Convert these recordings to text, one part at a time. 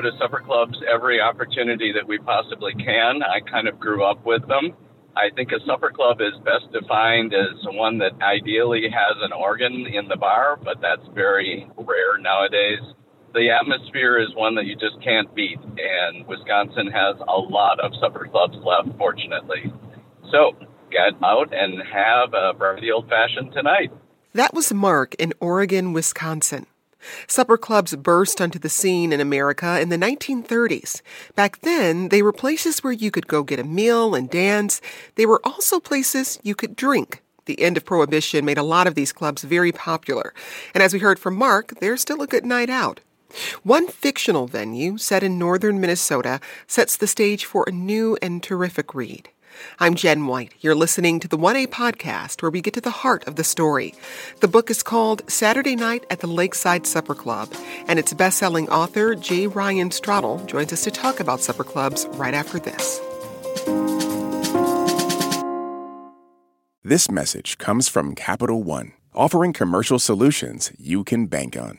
To supper clubs every opportunity that we possibly can. I kind of grew up with them. I think a supper club is best defined as one that ideally has an organ in the bar, but that's very rare nowadays. The atmosphere is one that you just can't beat, and Wisconsin has a lot of supper clubs left, fortunately. So get out and have a brandy old fashioned tonight. That was Mark in Oregon, Wisconsin. Supper clubs burst onto the scene in America in the 1930s. Back then, they were places where you could go get a meal and dance. They were also places you could drink. The end of Prohibition made a lot of these clubs very popular. And as we heard from Mark, they're still a good night out. One fictional venue set in northern Minnesota sets the stage for a new and terrific read. I'm Jen White. You're listening to the 1A podcast where we get to the heart of the story. The book is called Saturday Night at the Lakeside Supper Club, and its best-selling author, J. Ryan Stradal, joins us to talk about supper clubs right after this. This message comes from Capital One, offering commercial solutions you can bank on.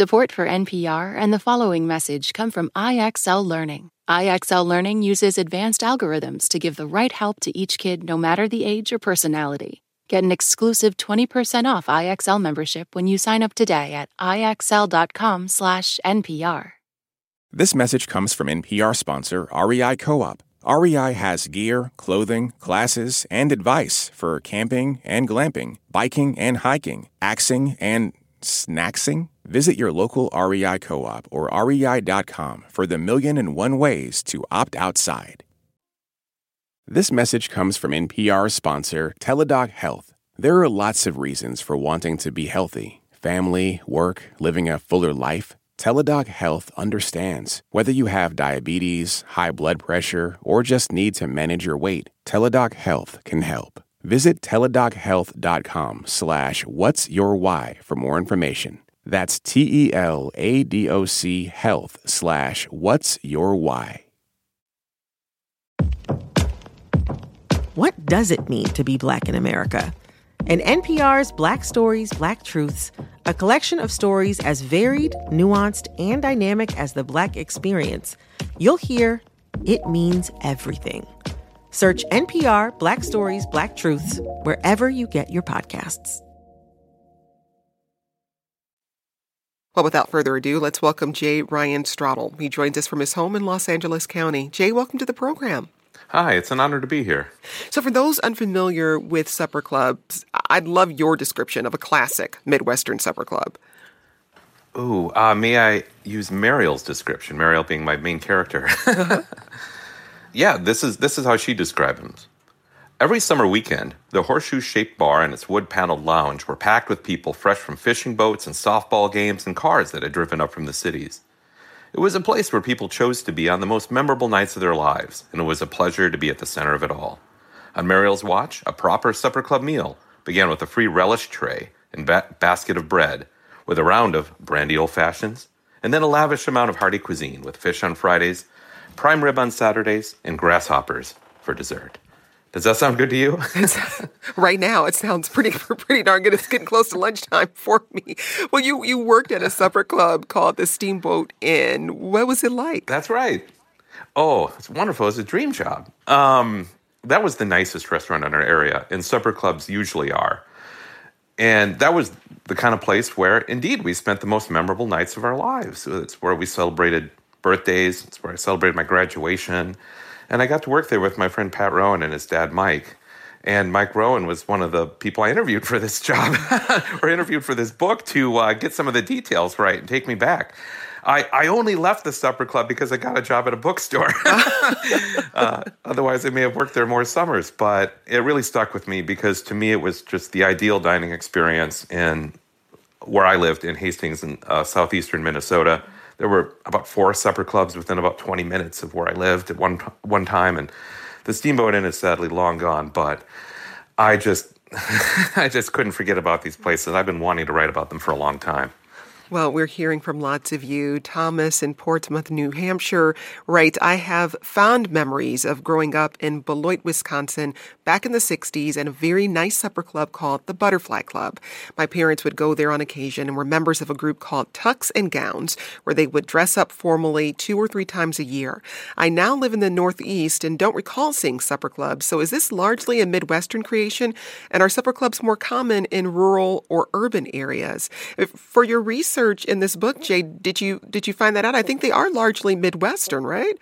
Support for NPR and the following message come from IXL Learning. IXL Learning uses advanced algorithms to give the right help to each kid no matter the age or personality. Get an exclusive 20% off IXL membership when you sign up today at IXL.com/NPR. This message comes from NPR sponsor REI Co-op. REI has gear, clothing, classes, and advice for camping and glamping, biking and hiking, axing and snacksing? Visit your local REI co op or rei.com for the million and one ways to opt outside. This message comes from NPR sponsor Teladoc Health. There are lots of reasons for wanting to be healthy family, work, living a fuller life. Teladoc Health understands. Whether you have diabetes, high blood pressure, or just need to manage your weight, Teladoc Health can help. Visit teladochealth.com slash what's your why for more information. That's T-E-L-A-D-O-C health slash what's your why. What does it mean to be black in America? In NPR's Black Stories, Black Truths, a collection of stories as varied, nuanced, and dynamic as the black experience, you'll hear it means everything. Search NPR Black Stories, Black Truths wherever you get your podcasts. Well, without further ado, let's welcome J. Ryan Stradal. He joins us from his home in Los Angeles County. Jay, welcome to the program. Hi, it's an honor to be here. So, for those unfamiliar with supper clubs, I'd love your description of a classic Midwestern supper club. Ooh, uh, may I use Mariel's description? Mariel being my main character. yeah, this is this is how she describes them. Every summer weekend, the horseshoe-shaped bar and its wood-paneled lounge were packed with people fresh from fishing boats and softball games and cars that had driven up from the cities. It was a place where people chose to be on the most memorable nights of their lives, and it was a pleasure to be at the center of it all. On Mariel's watch, a proper supper club meal began with a free relish tray and ba- basket of bread, with a round of brandy old fashions, and then a lavish amount of hearty cuisine with fish on Fridays, prime rib on Saturdays, and grasshoppers for dessert. Does that sound good to you? right now, it sounds pretty pretty darn good. It's getting close to lunchtime for me. Well, you you worked at a supper club called the Steamboat Inn. What was it like? That's right. Oh, it's wonderful. It's a dream job. Um, that was the nicest restaurant in our area, and supper clubs usually are. And that was the kind of place where, indeed, we spent the most memorable nights of our lives. It's where we celebrated birthdays. It's where I celebrated my graduation. And I got to work there with my friend Pat Rowan and his dad Mike. And Mike Rowan was one of the people I interviewed for this job or interviewed for this book to uh, get some of the details right and take me back. I, I only left the supper club because I got a job at a bookstore. uh, otherwise, I may have worked there more summers. But it really stuck with me because to me, it was just the ideal dining experience in where I lived in Hastings in uh, southeastern Minnesota. There were about four supper clubs within about 20 minutes of where I lived at one one time, and the Steamboat Inn is sadly long gone. But I just I just couldn't forget about these places. I've been wanting to write about them for a long time. Well, we're hearing from lots of you. Thomas in Portsmouth, New Hampshire writes, I have fond memories of growing up in Beloit, Wisconsin back in the 60s and a very nice supper club called the Butterfly Club. My parents would go there on occasion and were members of a group called Tucks and Gowns, where they would dress up formally two or three times a year. I now live in the Northeast and don't recall seeing supper clubs. So is this largely a Midwestern creation? And are supper clubs more common in rural or urban areas? For your research, research in this book, Jay, did you did you find that out? I think they are largely Midwestern, right?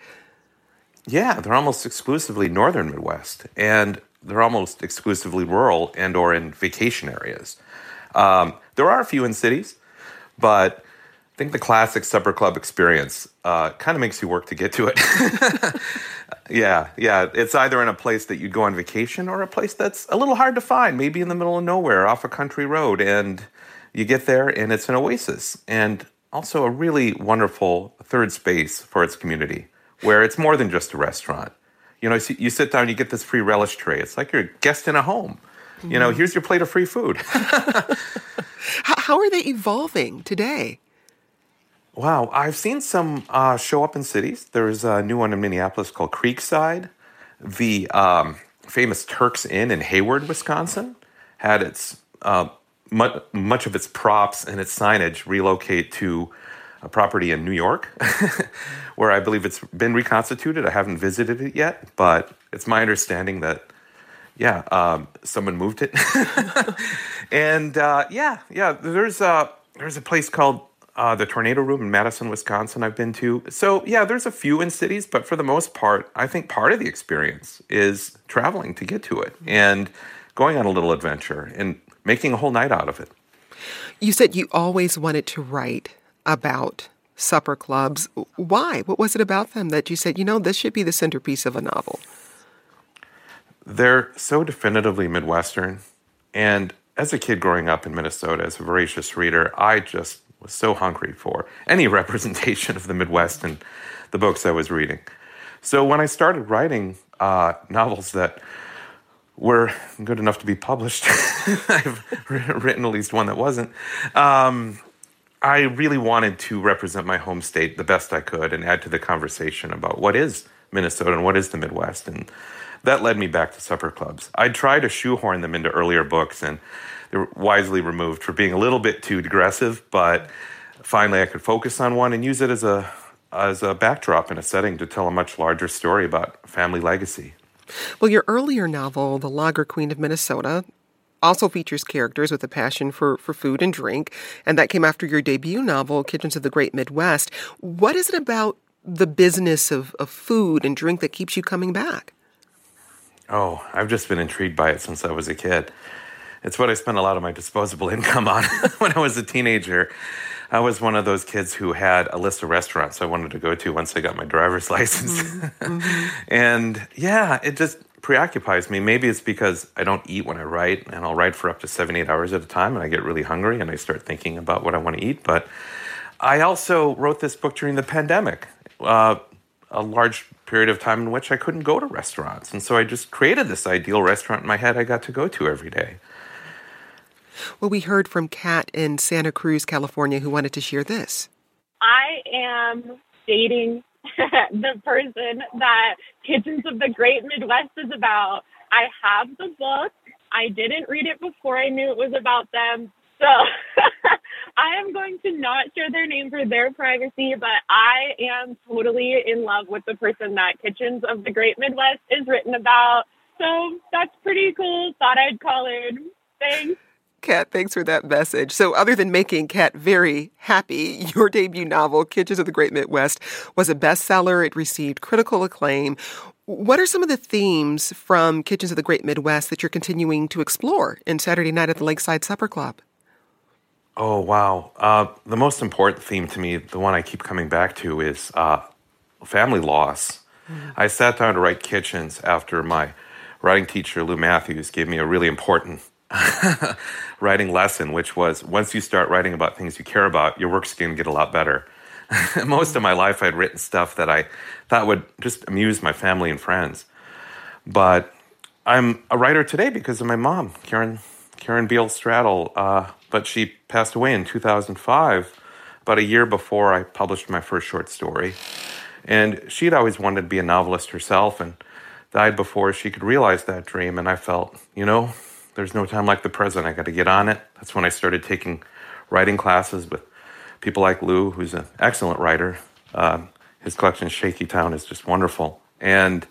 Yeah, they're almost exclusively northern Midwest, and they're almost exclusively rural and or in vacation areas. Um, there are a few in cities, but I think the classic supper club experience uh, kind of makes you work to get to it. yeah, yeah. It's either in a place that you'd go on vacation or a place that's a little hard to find, maybe in the middle of nowhere off a country road. And you get there and it's an oasis and also a really wonderful third space for its community where it's more than just a restaurant. You know, you sit down, you get this free relish tray. It's like you're a guest in a home. Mm-hmm. You know, here's your plate of free food. How are they evolving today? Wow, I've seen some uh, show up in cities. There's a new one in Minneapolis called Creekside. The um, famous Turks Inn in Hayward, Wisconsin, had its uh, much, much of its props and its signage relocate to a property in New York, where I believe it's been reconstituted. I haven't visited it yet, but it's my understanding that, yeah, um, someone moved it. and uh, yeah, yeah, there's a there's a place called uh, the Tornado Room in Madison, Wisconsin. I've been to. So yeah, there's a few in cities, but for the most part, I think part of the experience is traveling to get to it and going on a little adventure and making a whole night out of it. You said you always wanted to write about supper clubs. Why? What was it about them that you said, you know, this should be the centerpiece of a novel? They're so definitively Midwestern. And as a kid growing up in Minnesota, as a voracious reader, I just was so hungry for any representation of the Midwest in the books I was reading. So when I started writing uh, novels that were good enough to be published. I've written at least one that wasn't. Um, I really wanted to represent my home state the best I could and add to the conversation about what is Minnesota and what is the Midwest. And that led me back to supper clubs. I tried to shoehorn them into earlier books and they were wisely removed for being a little bit too digressive, but finally I could focus on one and use it as a as a backdrop in a setting to tell a much larger story about family legacy. Well, your earlier novel, The Lager Queen of Minnesota, also features characters with a passion for, for food and drink, and that came after your debut novel, Kitchens of the Great Midwest. What is it about the business of, of food and drink that keeps you coming back? Oh, I've just been intrigued by it since I was a kid. It's what I spent a lot of my disposable income on when I was a teenager. I was one of those kids who had a list of restaurants I wanted to go to once I got my driver's license. Mm-hmm. mm-hmm. and yeah, it just preoccupies me. Maybe it's because I don't eat when I write, and I'll write for up to seven, eight hours at a time, and I get really hungry and I start thinking about what I want to eat. But I also wrote this book during the pandemic. Uh, a large period of time in which I couldn't go to restaurants. And so I just created this ideal restaurant in my head I got to go to every day. Well, we heard from Kat in Santa Cruz, California, who wanted to share this. I am dating the person that Kitchens of the Great Midwest is about. I have the book. I didn't read it before I knew it was about them. So I am going to not share their name for their privacy, but I am totally in love with the person that Kitchens of the Great Midwest is written about. So that's pretty cool. Thought I'd call in. Thanks. Kat, thanks for that message. So, other than making Kat very happy, your debut novel, Kitchens of the Great Midwest, was a bestseller. It received critical acclaim. What are some of the themes from Kitchens of the Great Midwest that you're continuing to explore in Saturday Night at the Lakeside Supper Club? Oh, wow. Uh, the most important theme to me, the one I keep coming back to, is uh, family loss. Mm-hmm. I sat down to write Kitchens after my writing teacher, Lou Mathews, gave me a really important writing lesson, which was once you start writing about things you care about, your work's going to get a lot better. Most of my life, I'd written stuff that I thought would just amuse my family and friends. But I'm a writer today because of my mom, Karen Karen Beal Stradal. Uh, but she passed away in 2005, about a year before I published my first short story. And she'd always wanted to be a novelist herself and died before she could realize that dream. And I felt, you know, there's no time like the present. I got to get on it. That's when I started taking writing classes with people like Lou, who's an excellent writer. Uh, his collection, Shaky Town, is just wonderful. And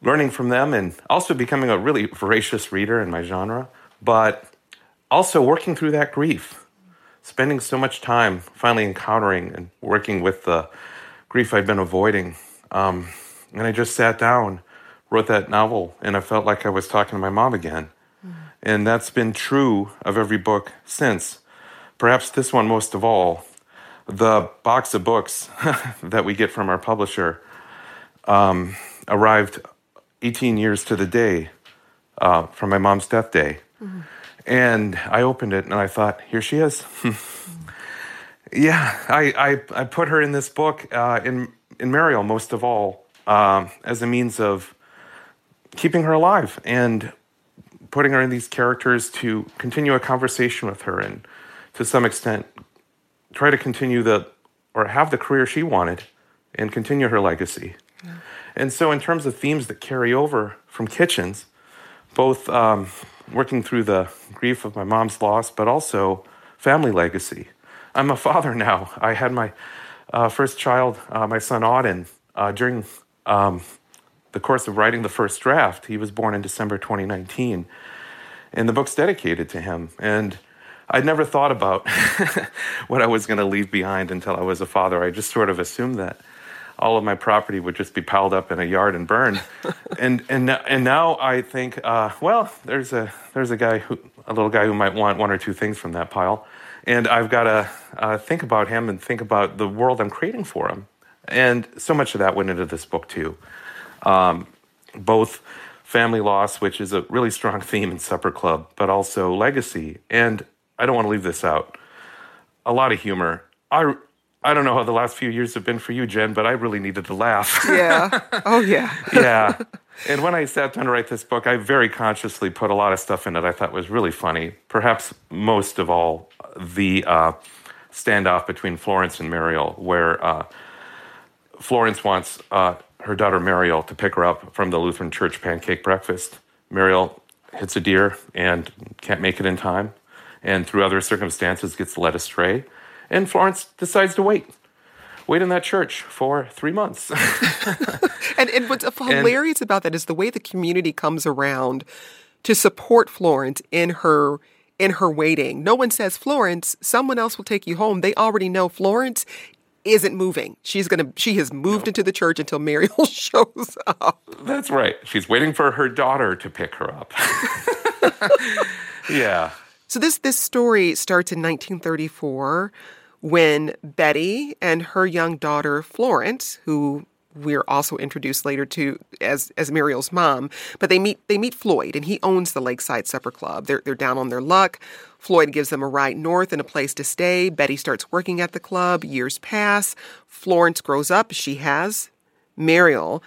learning from them and also becoming a really voracious reader in my genre, but also working through that grief, spending so much time finally encountering and working with the grief I'd been avoiding. Um, and I just sat down, wrote that novel, and I felt like I was talking to my mom again. And that's been true of every book since. Perhaps this one most of all. The box of books that we get from our publisher um, arrived 18 years to the day uh, from my mom's death day. Mm-hmm. And I opened it and I thought, here she is. yeah, I, I, I, put her in this book, uh, in, in Mariel most of all, um, as a means of keeping her alive and putting her in these characters to continue a conversation with her and to some extent try to continue the or have the career she wanted and continue her legacy. Yeah. And so, in terms of themes that carry over from Kitchens, both um, working through the grief of my mom's loss, but also family legacy. I'm a father now. I had my uh, first child, uh, my son Auden, uh, during um, the course of writing the first draft. He was born in December 2019, and the book's dedicated to him. And I'd never thought about what I was going to leave behind until I was a father. I just sort of assumed that all of my property would just be piled up in a yard and burned. and and and now I think, uh, well, there's a there's a guy who a little guy who might want one or two things from that pile, and I've got to uh, think about him and think about the world I'm creating for him. And so much of that went into this book too, um, both family loss, which is a really strong theme in Supper Club, but also legacy. And I don't want to leave this out. A lot of humor. I I don't know how the last few years have been for you, Jen, but I really needed to laugh. yeah. Oh, yeah. yeah. And when I sat down to write this book, I very consciously put a lot of stuff in it I thought was really funny. Perhaps most of all, the uh, standoff between Florence and Mariel, where uh, Florence wants uh, her daughter Mariel to pick her up from the Lutheran Church pancake breakfast. Mariel hits a deer and can't make it in time, and through other circumstances gets led astray and Florence decides to wait. Wait in that church for three months. and, and what's hilarious and, about that is the way the community comes around to support Florence in her in her waiting. No one says, Florence, someone else will take you home. They already know Florence isn't moving. She's gonna she has moved no. into the church until Mariel shows up. That's right. She's waiting for her daughter to pick her up. yeah. So this this story starts in 1934 when Betty and her young daughter Florence, who we're also introduced later to as as Mariel's mom, but they meet they meet Floyd and he owns the Lakeside Supper Club. They're they're down on their luck. Floyd gives them a ride north and a place to stay. Betty starts working at the club. Years pass. Florence grows up. She has Muriel.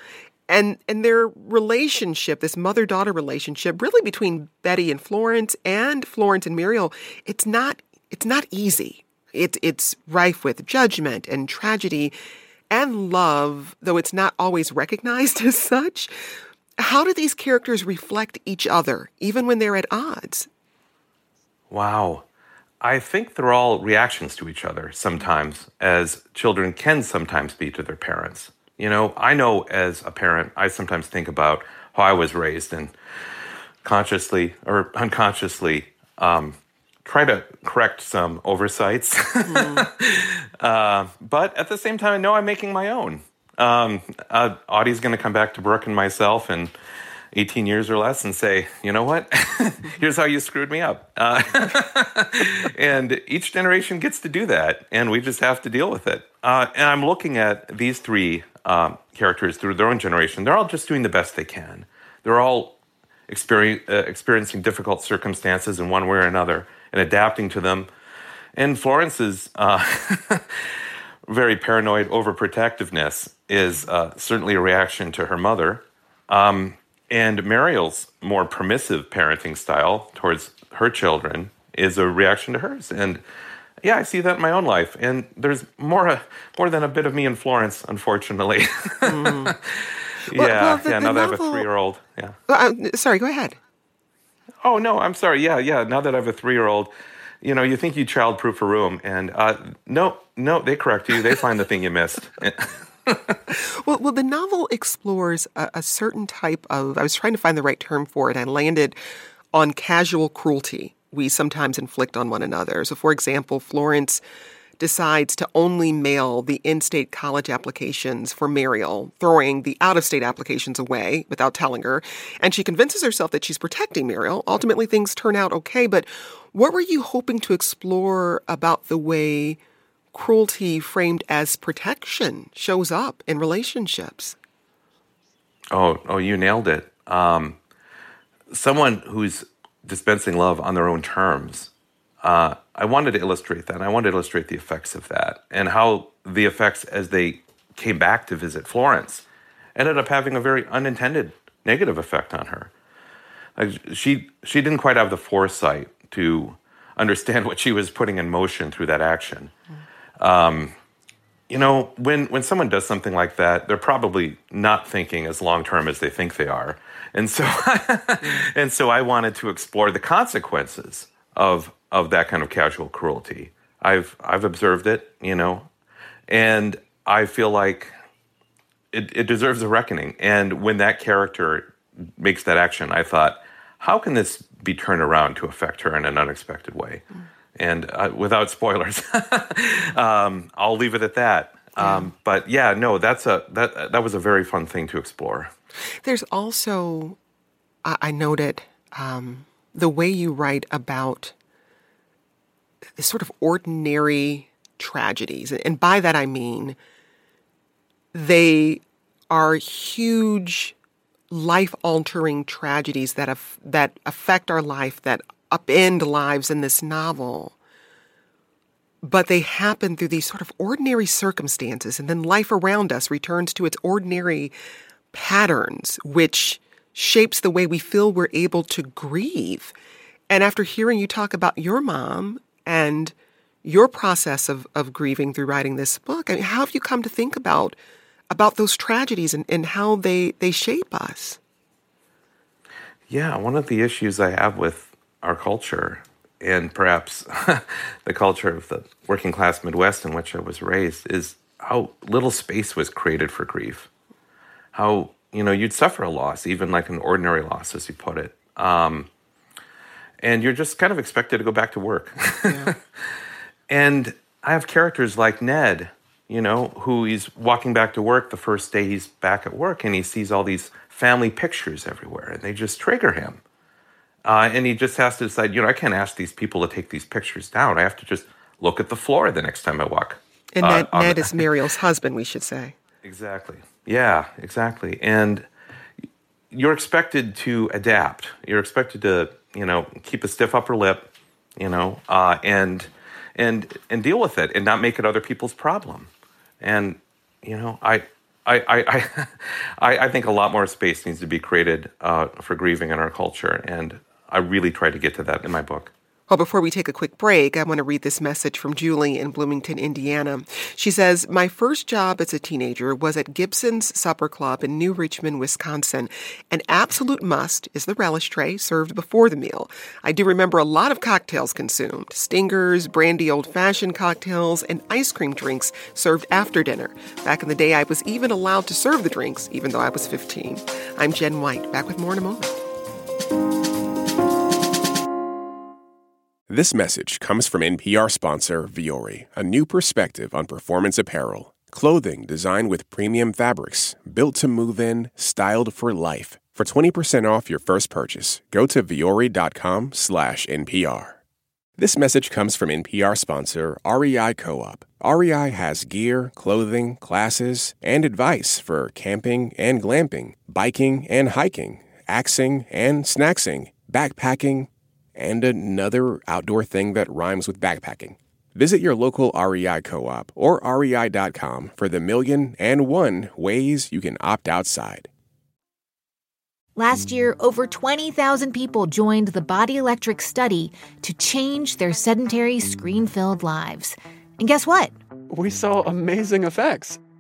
And and their relationship, this mother-daughter relationship, really between Betty and Florence and Florence and Muriel, it's not it's not easy. It, it's rife with judgment and tragedy and love, though it's not always recognized as such. How do these characters reflect each other, even when they're at odds? Wow. I think they're all reactions to each other sometimes, as children can sometimes be to their parents. You know, I know as a parent, I sometimes think about how I was raised and consciously or unconsciously um, try to correct some oversights. Mm. uh, but at the same time, I know I'm making my own. Um, uh, Audie's going to come back to Brooke and myself in 18 years or less and say, you know what? Here's how you screwed me up. Uh, and each generation gets to do that, and we just have to deal with it. Uh, and I'm looking at these three um, characters through their own generation. They're all just doing the best they can. They're all experience, uh, experiencing difficult circumstances in one way or another and adapting to them. And Florence's uh, very paranoid overprotectiveness is uh, certainly a reaction to her mother. Um, and Mariel's more permissive parenting style towards her children is a reaction to hers. And yeah, I see that in my own life. And there's more, uh, more than a bit of me in Florence, unfortunately. Mm. yeah, well, well, the, yeah. Now that I have a three-year-old, yeah. Uh, sorry, go ahead. Oh no, I'm sorry. Yeah, yeah. Now that I have a three-year-old, you know, you think you childproof a room, and uh, no, no, they correct you. They find the thing you missed. well, well, the novel explores a, a certain type of. I was trying to find the right term for it. I landed on casual cruelty we sometimes inflict on one another. So, for example, Florence decides to only mail the in state college applications for Mariel, throwing the out of state applications away without telling her. And she convinces herself that she's protecting Mariel. Ultimately, things turn out okay. But what were you hoping to explore about the way cruelty framed as protection shows up in relationships? Oh, oh, you nailed it. Um, someone who's dispensing love on their own terms uh, I wanted to illustrate that. I wanted to illustrate the effects of that and how the effects as they came back to visit Florence ended up having a very unintended negative effect on her. Like she she didn't quite have the foresight to understand what she was putting in motion through that action. Um, you know, when when someone does something like that, they're probably not thinking as long term as they think they are, and so and so I wanted to explore the consequences of of that kind of casual cruelty. I've I've observed it, you know, and I feel like it, it deserves a reckoning. And when that character makes that action, I thought, how can this be turned around to affect her in an unexpected way? Mm. And uh, without spoilers, um, I'll leave it at that. Um, but yeah, no, that's a that that was a very fun thing to explore. There's also, I, I noted um, the way you write about sort of ordinary tragedies. And by that I mean they are huge life altering tragedies that af- that affect our life that upend lives in this novel but they happen through these sort of ordinary circumstances and then life around us returns to its ordinary patterns which shapes the way we feel we're able to grieve and after hearing you talk about your mom and your process of, of grieving through writing this book. I mean, how have you come to think about about those tragedies and, and how they, they shape us? Yeah, one of the issues I have with our culture and perhaps the culture of the working class Midwest in which I was raised is how little space was created for grief. How, you know, you'd suffer a loss, even like an ordinary loss, as you put it. Um, and you're just kind of expected to go back to work. Yeah. and I have characters like Ned, you know, who he's walking back to work the first day he's back at work and he sees all these family pictures everywhere and they just trigger him. Uh, and he just has to decide, you know, I can't ask these people to take these pictures down. I have to just look at the floor the next time I walk. And uh, Ned, Ned the, is Muriel's husband, we should say. Exactly. Yeah, exactly. And you're expected to adapt. You're expected to you know, keep a stiff upper lip, you know, uh, and and and deal with it and not make it other people's problem. And you know, I. I, I, I, I think a lot more space needs to be created uh, for grieving in our culture, and I really try to get to that in my book. Well, before we take a quick break, I want to read this message from Julie in Bloomington, Indiana. She says, My first job as a teenager was at Gibson's Supper Club in New Richmond, Wisconsin. An absolute must is the relish tray served before the meal. I do remember a lot of cocktails consumed stingers, brandy old fashioned cocktails, and ice cream drinks served after dinner. Back in the day, I was even allowed to serve the drinks, even though I was 15. I'm Jen White, back with more in a moment. This message comes from NPR sponsor Vuori, a new perspective on performance apparel. Clothing designed with premium fabrics, built to move in, styled for life. For 20% off your first purchase, go to vuori.com slash NPR. This message comes from NPR sponsor REI Co-op. REI has gear, clothing, classes, and advice for camping and glamping, biking and hiking, axing and snacksing, backpacking, and another outdoor thing that rhymes with backpacking. Visit your local REI co op or rei.com for the million and one ways you can opt outside. Last year, over 20,000 people joined the Body Electric study to change their sedentary, screen filled lives. And guess what? We saw amazing effects.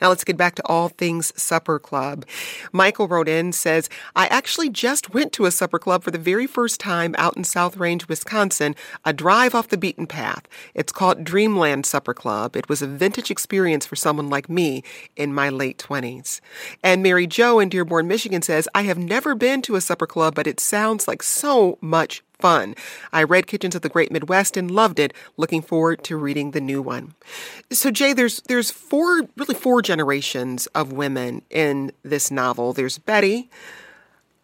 Now let's get back to all things supper club. Michael wrote in says, I actually just went to a supper club for the very first time out in South Range, Wisconsin, a drive off the beaten path. It's called Dreamland Supper Club. It was a vintage experience for someone like me in my late 20s. And Mary Jo in Dearborn, Michigan says, I have never been to a supper club, but it sounds like so much fun. I read Kitchens of the Great Midwest and loved it. Looking forward to reading the new one. So Jay, there's there's four really four generations of women in this novel. There's Betty,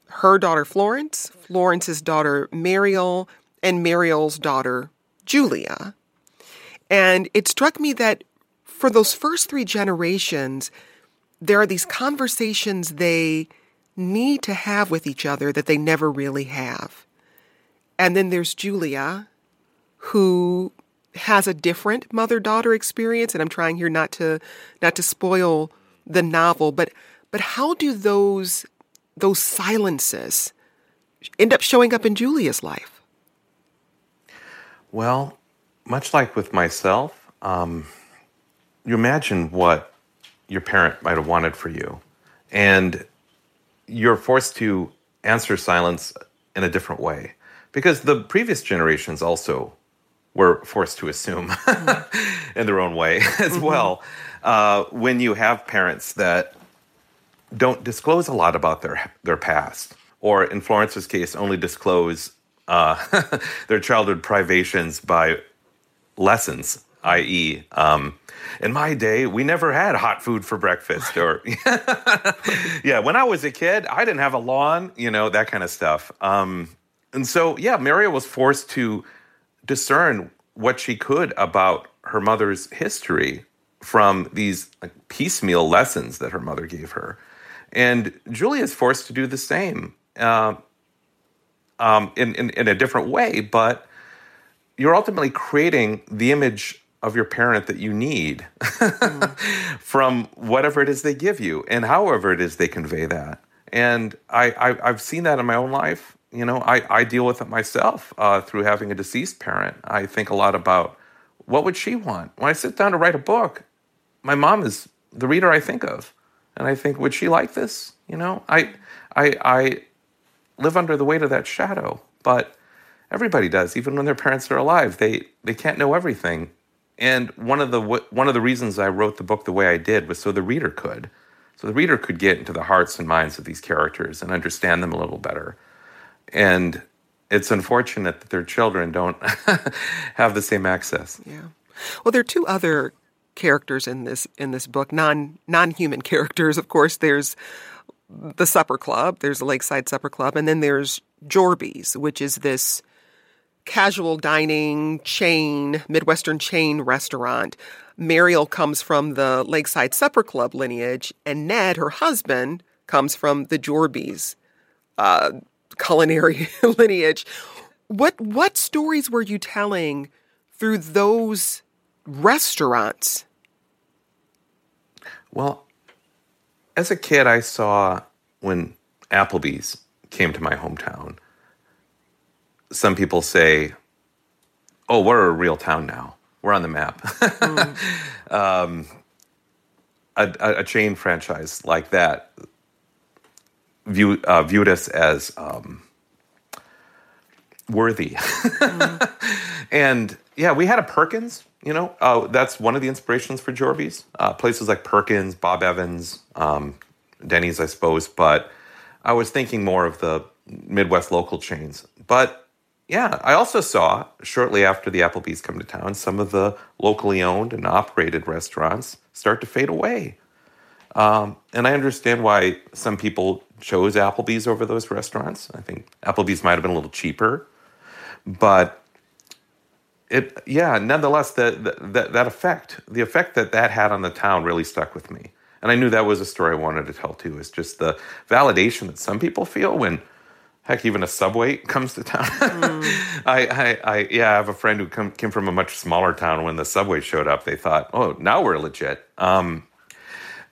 her daughter Florence, Florence's daughter Mariel, and Mariel's daughter Julia. And it struck me that for those first three generations, there are these conversations they need to have with each other that they never really have. And then there's Julia, who has a different mother-daughter experience, and I'm trying here not to not to spoil the novel, but but how do those those silences end up showing up in Julia's life? Well, much like with myself, um, you imagine what your parent might have wanted for you, and you're forced to answer silence in a different way because the previous generations also were forced to assume in their own way as mm-hmm. well. Uh, when you have parents that don't disclose a lot about their their past, or in Florence's case, only disclose uh, their childhood privations by lessons, i.e., um, in my day, we never had hot food for breakfast, or yeah, when I was a kid, I didn't have a lawn, you know, that kind of stuff. Um, and so, yeah, Maria was forced to discern what she could about her mother's history from these like, piecemeal lessons that her mother gave her. And Julia is forced to do the same uh, um, in, in, in a different way, but you're ultimately creating the image of your parent that you need mm. from whatever it is they give you and however it is they convey that. And I, I, I've seen that in my own life you know, I, I deal with it myself uh, through having a deceased parent. I think a lot about what would she want? When I sit down to write a book, my mom is the reader I think of. And I think, would she like this? You know, I, I, I live under the weight of that shadow, but everybody does, even when their parents are alive. They, they can't know everything. And one of the one of the reasons I wrote the book the way I did was so the reader could, so the reader could get into the hearts and minds of these characters and understand them a little better and it's unfortunate that their children don't have the same access. Yeah. Well, there are two other characters in this in this book, non non human characters. Of course, there's the supper club. There's the Lakeside Supper Club, and then there's Jorby's, which is this casual dining chain, Midwestern chain restaurant. Mariel comes from the Lakeside Supper Club lineage, and Ned, her husband, comes from the Jorby's uh, culinary lineage. What what stories were you telling through those restaurants? Well, as a kid, I saw when Applebee's came to my hometown. Some people say, "Oh, we're a real town now. We're on the map." Mm. um, a, a, chain franchise like that view, uh, viewed us as um, worthy. mm. and yeah, we had a Perkins you know, uh, that's one of the inspirations for Jorby's. Uh, places like Perkins, Bob Evans, um, Denny's, I suppose. But I was thinking more of the Midwest local chains. But yeah, I also saw shortly after the Applebee's come to town, some of the locally owned and operated restaurants start to fade away. Um, and I understand why some people chose Applebee's over those restaurants. I think Applebee's might have been a little cheaper, but it, yeah, nonetheless, the, the, that effect, the effect that that had on the town really stuck with me. And I knew that was a story I wanted to tell too. Is just the validation that some people feel when heck, even a subway comes to town. Mm. I, I, I, yeah, I have a friend who come, came from a much smaller town. When the subway showed up, they thought, oh, now we're legit. Um,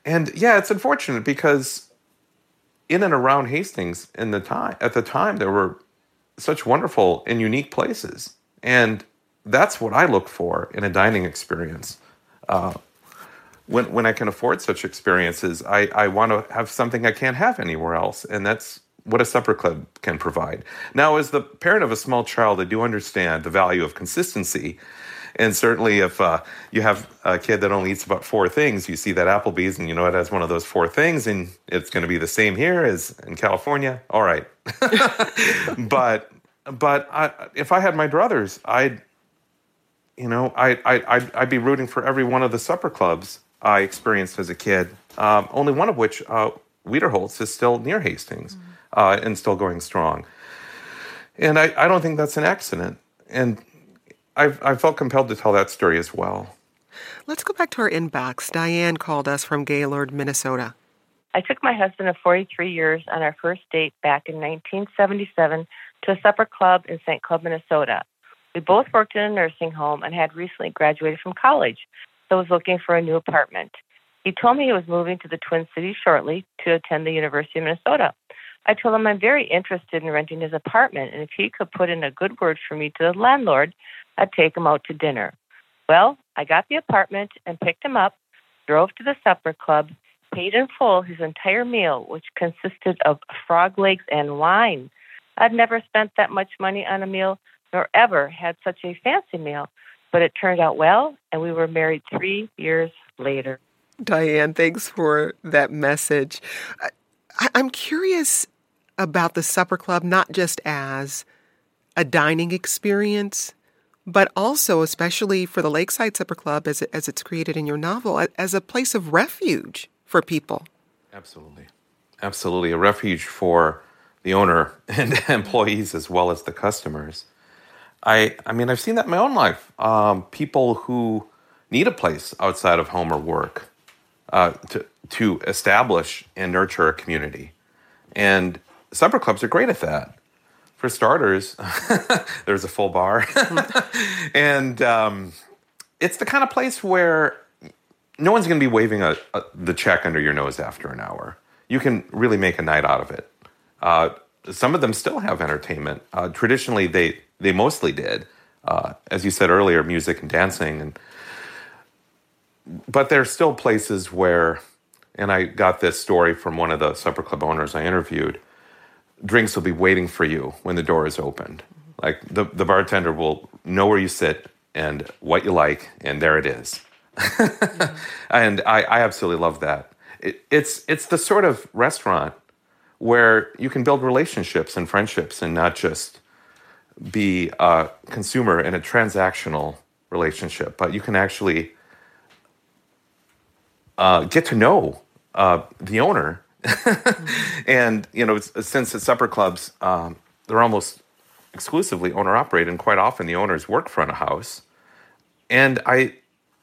and yeah, it's unfortunate because in and around Hastings, in the time at the time, there were such wonderful and unique places, and that's what I look for in a dining experience. Uh, when when I can afford such experiences, I, I want to have something I can't have anywhere else, and that's what a supper club can provide. Now, as the parent of a small child, I do understand the value of consistency. And certainly, if uh, you have a kid that only eats about four things, you see that Applebee's and you know it has one of those four things, and it's going to be the same here as in California. All right, but but I, if I had my druthers, I'd you know I I I'd, I'd, be rooting for every one of the supper clubs I experienced as a kid. Um, only one of which uh, Wiederholt's is still near Hastings. Mm-hmm uh, and still going strong. And I, I don't think that's an accident. And I've, I felt compelled to tell that story as well. Let's go back to our inbox. Diane called us from Gaylord, Minnesota. I took my husband of 43 years on our first date back in 1977 to a supper club in St. Cloud, Minnesota. We both worked in a nursing home and had recently graduated from college, so was looking for a new apartment. He told me he was moving to the Twin Cities shortly to attend the University of Minnesota. I told him I'm very interested in renting his apartment, and if he could put in a good word for me to the landlord, I'd take him out to dinner. Well, I got the apartment and picked him up, drove to the supper club, paid in full his entire meal, which consisted of frog legs and wine. I'd never spent that much money on a meal, nor ever had such a fancy meal, but it turned out well, and we were married three years later. Diane, thanks for that message. I- I'm curious about the supper club not just as a dining experience, but also, especially for the Lakeside Supper Club, as, it, as it's created in your novel, as a place of refuge for people. Absolutely. Absolutely. A refuge for the owner and employees as well as the customers. I, I mean, I've seen that in my own life. Um, people who need a place outside of home or work uh, to, to establish and nurture a community. And supper clubs are great at that. For starters, there's a full bar, and um, it's the kind of place where no one's going to be waving a, a, the check under your nose after an hour. You can really make a night out of it. Uh, some of them still have entertainment. Uh, traditionally, they they mostly did, uh, as you said earlier, music and dancing, and but there are still places where, and I got this story from one of the supper club owners I interviewed drinks will be waiting for you when the door is opened. Like the, the bartender will know where you sit and what you like, and there it is. and I, I absolutely love that. It, it's, it's the sort of restaurant where you can build relationships and friendships and not just be a consumer in a transactional relationship, but you can actually uh, get to know uh, the owner and you know, since the supper clubs, um, they're almost exclusively owner operated, and quite often the owners work front of house. And I,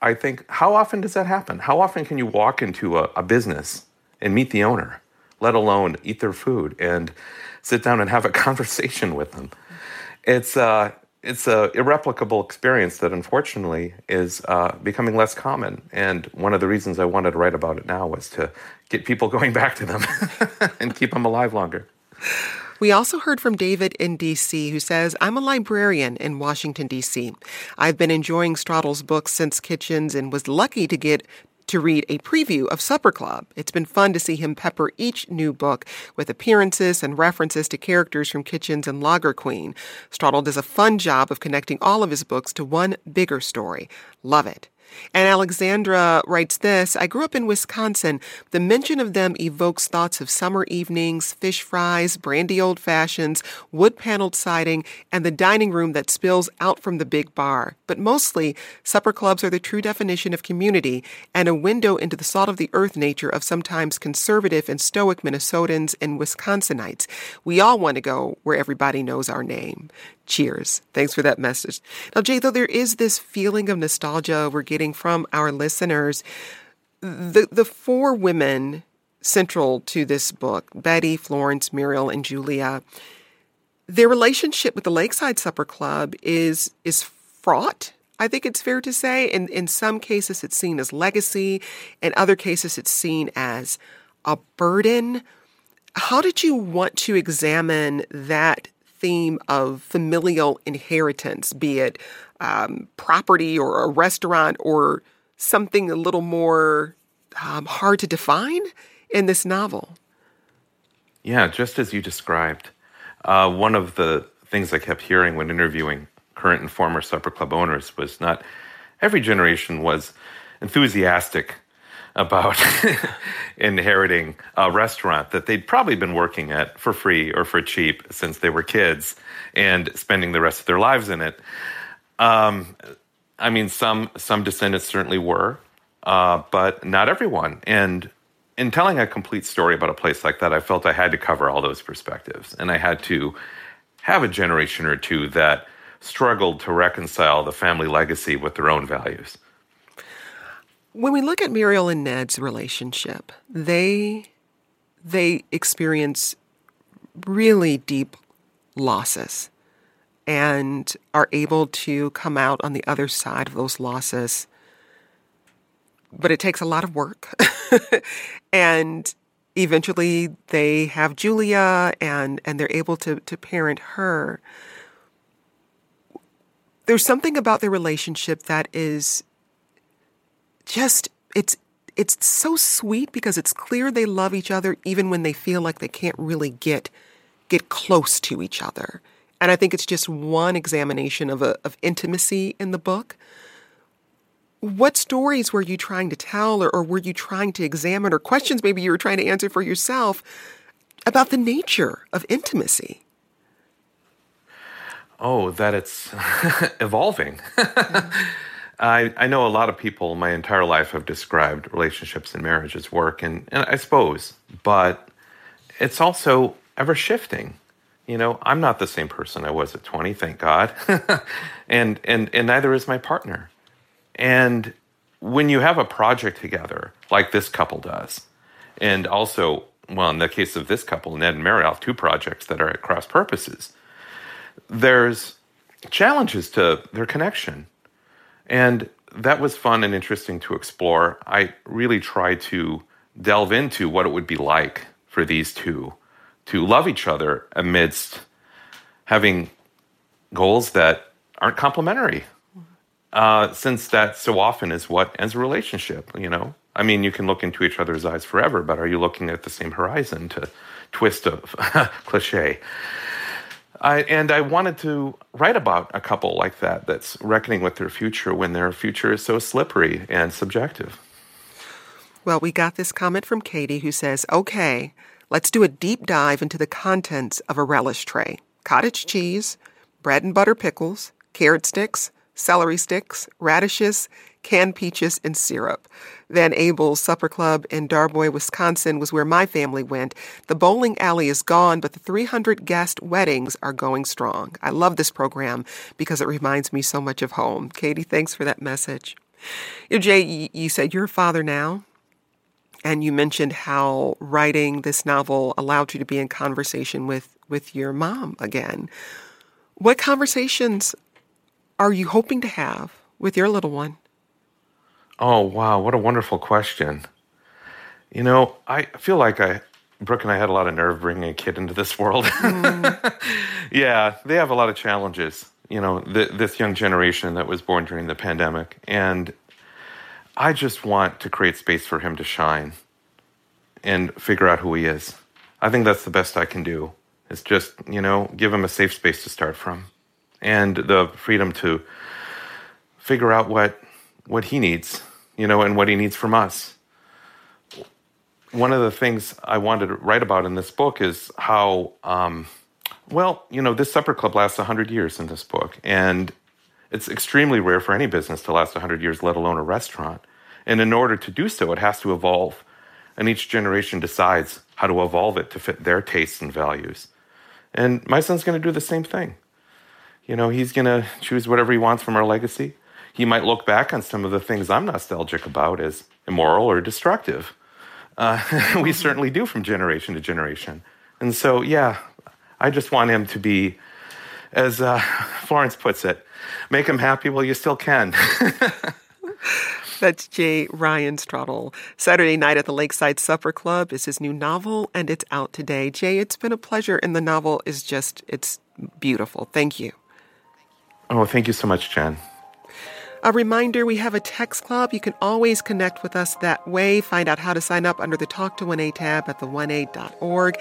I think, how often does that happen? How often can you walk into a, a business and meet the owner, let alone eat their food and sit down and have a conversation with them? It's uh, it's a irreplicable experience that unfortunately is uh, becoming less common. And one of the reasons I wanted to write about it now was to get people going back to them and keep them alive longer. We also heard from David in D.C., who says, I'm a librarian in Washington, D.C. I've been enjoying Stradal's books since Kitchens and was lucky to get to read a preview of Supper Club. It's been fun to see him pepper each new book with appearances and references to characters from Kitchens and Lager Queen. Stradal does a fun job of connecting all of his books to one bigger story. Love it. And Alexandra writes this I grew up in Wisconsin. The mention of them evokes thoughts of summer evenings, fish fries, brandy old fashions, wood paneled siding, and the dining room that spills out from the big bar. But mostly, supper clubs are the true definition of community and a window into the salt of the earth nature of sometimes conservative and stoic Minnesotans and Wisconsinites. We all want to go where everybody knows our name. Cheers. Thanks for that message. Now, Jay, though there is this feeling of nostalgia we're getting from our listeners, the, the four women central to this book, Betty, Florence, Muriel, and Julia, their relationship with the Lakeside Supper Club is is fraught. I think it's fair to say. In in some cases it's seen as legacy, in other cases it's seen as a burden. How did you want to examine that theme of familial inheritance, be it um, property or a restaurant or something a little more um, hard to define in this novel. Yeah, just as you described. Uh, one of the things I kept hearing when interviewing current and former supper club owners was not every generation was enthusiastic about inheriting a restaurant that they'd probably been working at for free or for cheap since they were kids and spending the rest of their lives in it. Um, I mean, some some descendants certainly were, uh, but not everyone. And in telling a complete story about a place like that, I felt I had to cover all those perspectives, and I had to have a generation or two that struggled to reconcile the family legacy with their own values. When we look at Muriel and Ned's relationship, they they experience really deep losses and are able to come out on the other side of those losses. But it takes a lot of work. and eventually they have Julia and, and they're able to, to parent her. There's something about their relationship that is just it's it's so sweet because it's clear they love each other even when they feel like they can't really get get close to each other. And I think it's just one examination of a, of intimacy in the book. What stories were you trying to tell or, or were you trying to examine or questions maybe you were trying to answer for yourself about the nature of intimacy? Oh, that it's evolving. I, I know a lot of people my entire life have described relationships and marriage as work, and, and I suppose, but it's also ever shifting. You know, I'm not the same person I was at 20, thank God. and, and, and neither is my partner. And when you have a project together, like this couple does, and also, well, in the case of this couple, Ned and Mary, have two projects that are at cross purposes, there's challenges to their connection and that was fun and interesting to explore. I really tried to delve into what it would be like for these two to love each other amidst having goals that aren't complementary. Uh, since that so often is what ends a relationship, you know? I mean, you can look into each other's eyes forever, but are you looking at the same horizon to twist a cliche? I, and I wanted to write about a couple like that that's reckoning with their future when their future is so slippery and subjective. Well, we got this comment from Katie who says, okay, let's do a deep dive into the contents of a relish tray cottage cheese, bread and butter pickles, carrot sticks, celery sticks, radishes, canned peaches, and syrup. Van Abel's Supper Club in Darboy, Wisconsin was where my family went. The bowling alley is gone, but the 300 guest weddings are going strong. I love this program because it reminds me so much of home. Katie, thanks for that message. Jay, you said you're a father now, and you mentioned how writing this novel allowed you to be in conversation with, with your mom again. What conversations are you hoping to have with your little one? Oh, wow. What a wonderful question. You know, I feel like I, Brooke and I had a lot of nerve bringing a kid into this world. Mm. yeah, they have a lot of challenges, you know, th- this young generation that was born during the pandemic. And I just want to create space for him to shine and figure out who he is. I think that's the best I can do. Is just, you know, give him a safe space to start from and the freedom to figure out what what he needs, you know, and what he needs from us. One of the things I wanted to write about in this book is how, um, well, you know, this supper club lasts 100 years in this book. And it's extremely rare for any business to last 100 years, let alone a restaurant. And in order to do so, it has to evolve. And each generation decides how to evolve it to fit their tastes and values. And my son's going to do the same thing. You know, he's going to choose whatever he wants from our legacy. He might look back on some of the things I'm nostalgic about as immoral or destructive. Uh, we certainly do from generation to generation. And so, yeah, I just want him to be, as uh, Florence puts it, make him happy while you still can. That's J. Ryan Stradal. Saturday night at the Lakeside Supper Club is his new novel, and it's out today. Jay, it's been a pleasure, and the novel is just, it's beautiful. Thank you. Oh, thank you so much, Jen. A reminder we have a text club. You can always connect with us that way. Find out how to sign up under the Talk to 1A tab at the1a.org.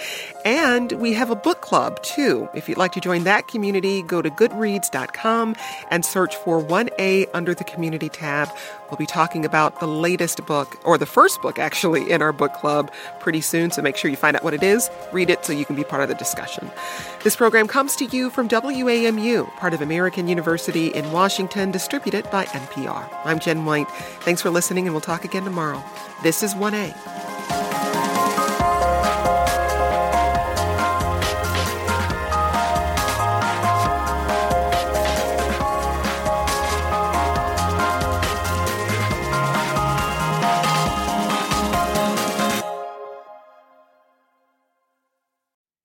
And we have a book club too. If you'd like to join that community, go to goodreads.com and search for 1A under the community tab. We'll be talking about the latest book, or the first book actually, in our book club pretty soon. So make sure you find out what it is, read it so you can be part of the discussion. This program comes to you from WAMU, part of American University in Washington, distributed by NPR. I'm Jen White. Thanks for listening, and we'll talk again tomorrow. This is 1A.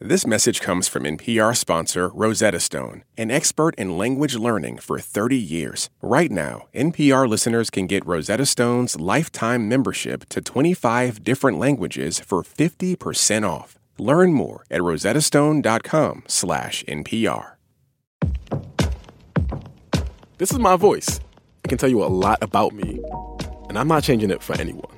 This message comes from NPR sponsor Rosetta Stone, an expert in language learning for 30 years. Right now, NPR listeners can get Rosetta Stone's lifetime membership to 25 different languages for 50% off. Learn more at rosettastone.com/npr. This is my voice. It can tell you a lot about me, and I'm not changing it for anyone.